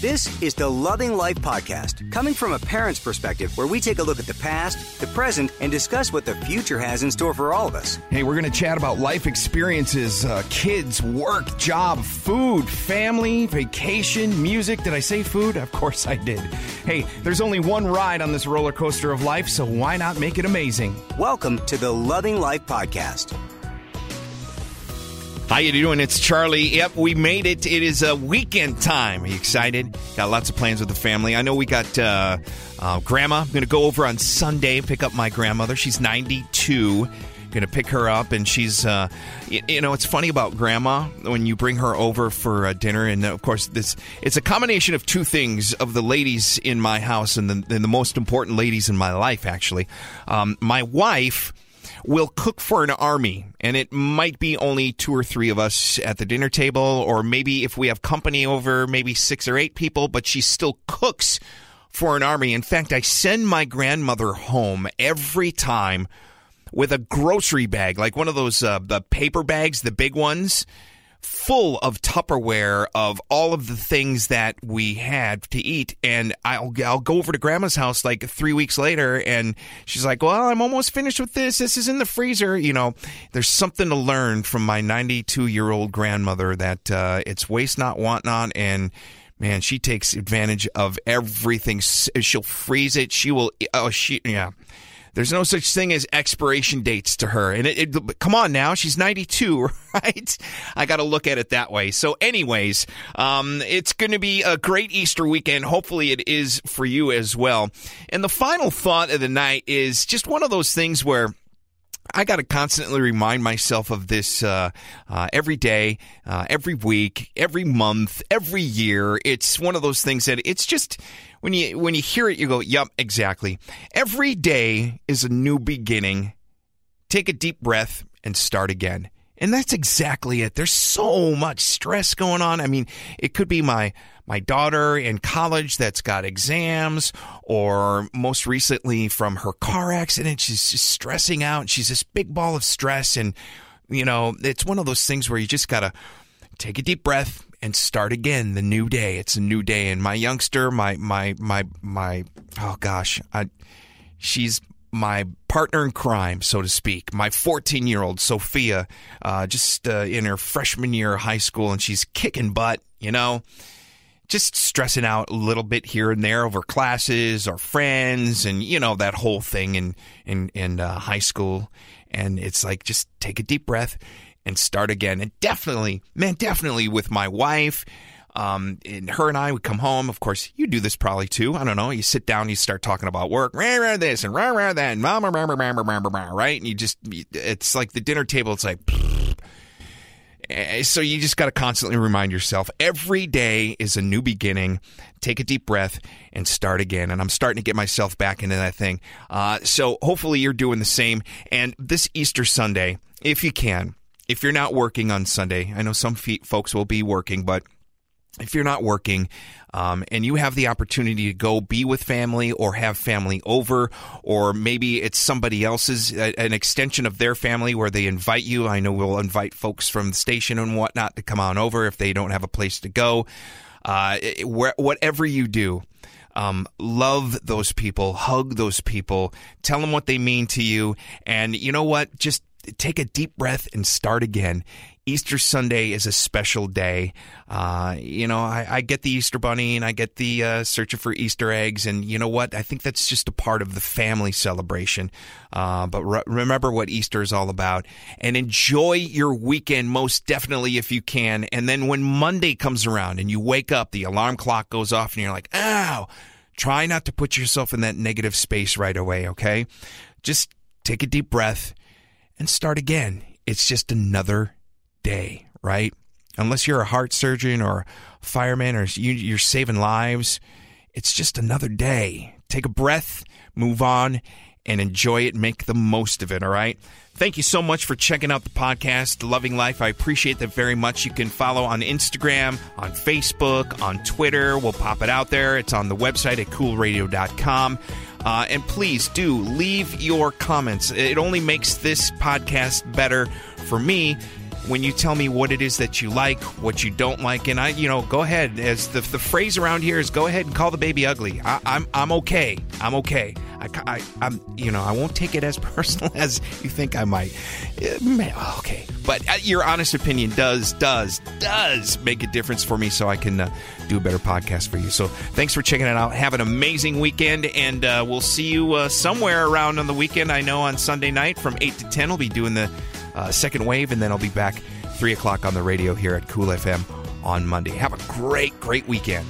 This is the Loving Life Podcast, coming from a parent's perspective, where we take a look at the past, the present, and discuss what the future has in store for all of us. Hey, we're going to chat about life experiences, uh, kids, work, job, food, family, vacation, music. Did I say food? Of course I did. Hey, there's only one ride on this roller coaster of life, so why not make it amazing? Welcome to the Loving Life Podcast. How you doing? It's Charlie. Yep, we made it. It is a weekend time. Are you excited? Got lots of plans with the family. I know we got uh, uh, grandma. I'm going to go over on Sunday, pick up my grandmother. She's 92. Going to pick her up, and she's, uh, you, you, know, it's funny about grandma when you bring her over for uh, dinner, and of course, this it's a combination of two things of the ladies in my house and the, and the most important ladies in my life, actually. Um, my wife will cook for an army, and it might be only two or three of us at the dinner table, or maybe if we have company over, maybe six or eight people, but she still cooks for an army. In fact, I send my grandmother home every time with a grocery bag, like one of those uh, the paper bags, the big ones full of Tupperware of all of the things that we had to eat. And I'll, I'll go over to grandma's house like three weeks later and she's like, well, I'm almost finished with this. This is in the freezer. You know, there's something to learn from my 92 year old grandmother that uh, it's waste not, want not. And man, she takes advantage of everything. She'll freeze it. She will, oh, she, yeah. There's no such thing as expiration dates to her. And it, it come on now, she's 92, right? I got to look at it that way. So, anyways, um, it's going to be a great Easter weekend. Hopefully, it is for you as well. And the final thought of the night is just one of those things where I got to constantly remind myself of this uh, uh, every day, uh, every week, every month, every year. It's one of those things that it's just when you when you hear it, you go, "Yep, exactly." Every day is a new beginning. Take a deep breath and start again. And that's exactly it. There's so much stress going on. I mean, it could be my my daughter in college that's got exams, or most recently from her car accident, she's just stressing out. She's this big ball of stress, and you know, it's one of those things where you just gotta take a deep breath and start again. The new day. It's a new day. And my youngster, my my my my, oh gosh, I, she's my partner in crime, so to speak, my 14 year old Sophia, uh, just uh, in her freshman year of high school, and she's kicking butt, you know, just stressing out a little bit here and there over classes or friends, and you know that whole thing in in in uh, high school. And it's like just take a deep breath and start again. And definitely, man, definitely with my wife. Um, and her and I would come home. Of course, you do this probably too. I don't know. You sit down, you start talking about work, rah, rah, this and rah, rah, that, and rah, rah, rah, rah, rah, rah, rah, right? And you just, it's like the dinner table. It's like, eh, so you just got to constantly remind yourself every day is a new beginning. Take a deep breath and start again. And I'm starting to get myself back into that thing. Uh, so hopefully you're doing the same. And this Easter Sunday, if you can, if you're not working on Sunday, I know some folks will be working, but if you're not working um, and you have the opportunity to go be with family or have family over, or maybe it's somebody else's, an extension of their family where they invite you. I know we'll invite folks from the station and whatnot to come on over if they don't have a place to go. Uh, whatever you do, um, love those people, hug those people, tell them what they mean to you. And you know what? Just take a deep breath and start again. Easter Sunday is a special day. Uh, you know, I, I, get the Easter Bunny and I get the uh, searching for Easter eggs, and you know what? I think that's just a part of the family celebration. Uh, but re- remember what Easter is all about, and enjoy your weekend most definitely if you can. And then when Monday comes around and you wake up, the alarm clock goes off, and you're like, "Ow!" Try not to put yourself in that negative space right away. Okay, just take a deep breath and start again. It's just another day, right? unless you're a heart surgeon or fireman or you, you're saving lives, it's just another day. Take a breath, move on, and enjoy it. Make the most of it, all right? Thank you so much for checking out the podcast, Loving Life. I appreciate that very much. You can follow on Instagram, on Facebook, on Twitter. We'll pop it out there. It's on the website at coolradio.com. Uh, and please do leave your comments. It only makes this podcast better for me when you tell me what it is that you like, what you don't like, and I, you know, go ahead. As the, the phrase around here is, go ahead and call the baby ugly. I, I'm I'm okay. I'm okay. I, I I'm you know I won't take it as personal as you think I might. Uh, okay, but uh, your honest opinion does does does make a difference for me, so I can uh, do a better podcast for you. So thanks for checking it out. Have an amazing weekend, and uh, we'll see you uh, somewhere around on the weekend. I know on Sunday night from eight to ten, we'll be doing the uh, second wave, and then I'll be back 3 o'clock on the radio here at Cool FM on Monday. Have a great, great weekend.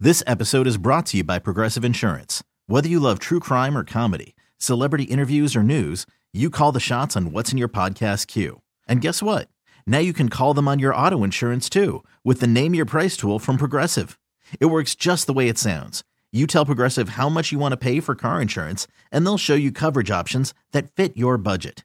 This episode is brought to you by Progressive Insurance. Whether you love true crime or comedy, celebrity interviews or news, you call the shots on what's in your podcast queue. And guess what? Now you can call them on your auto insurance too with the Name Your Price tool from Progressive. It works just the way it sounds. You tell Progressive how much you want to pay for car insurance, and they'll show you coverage options that fit your budget.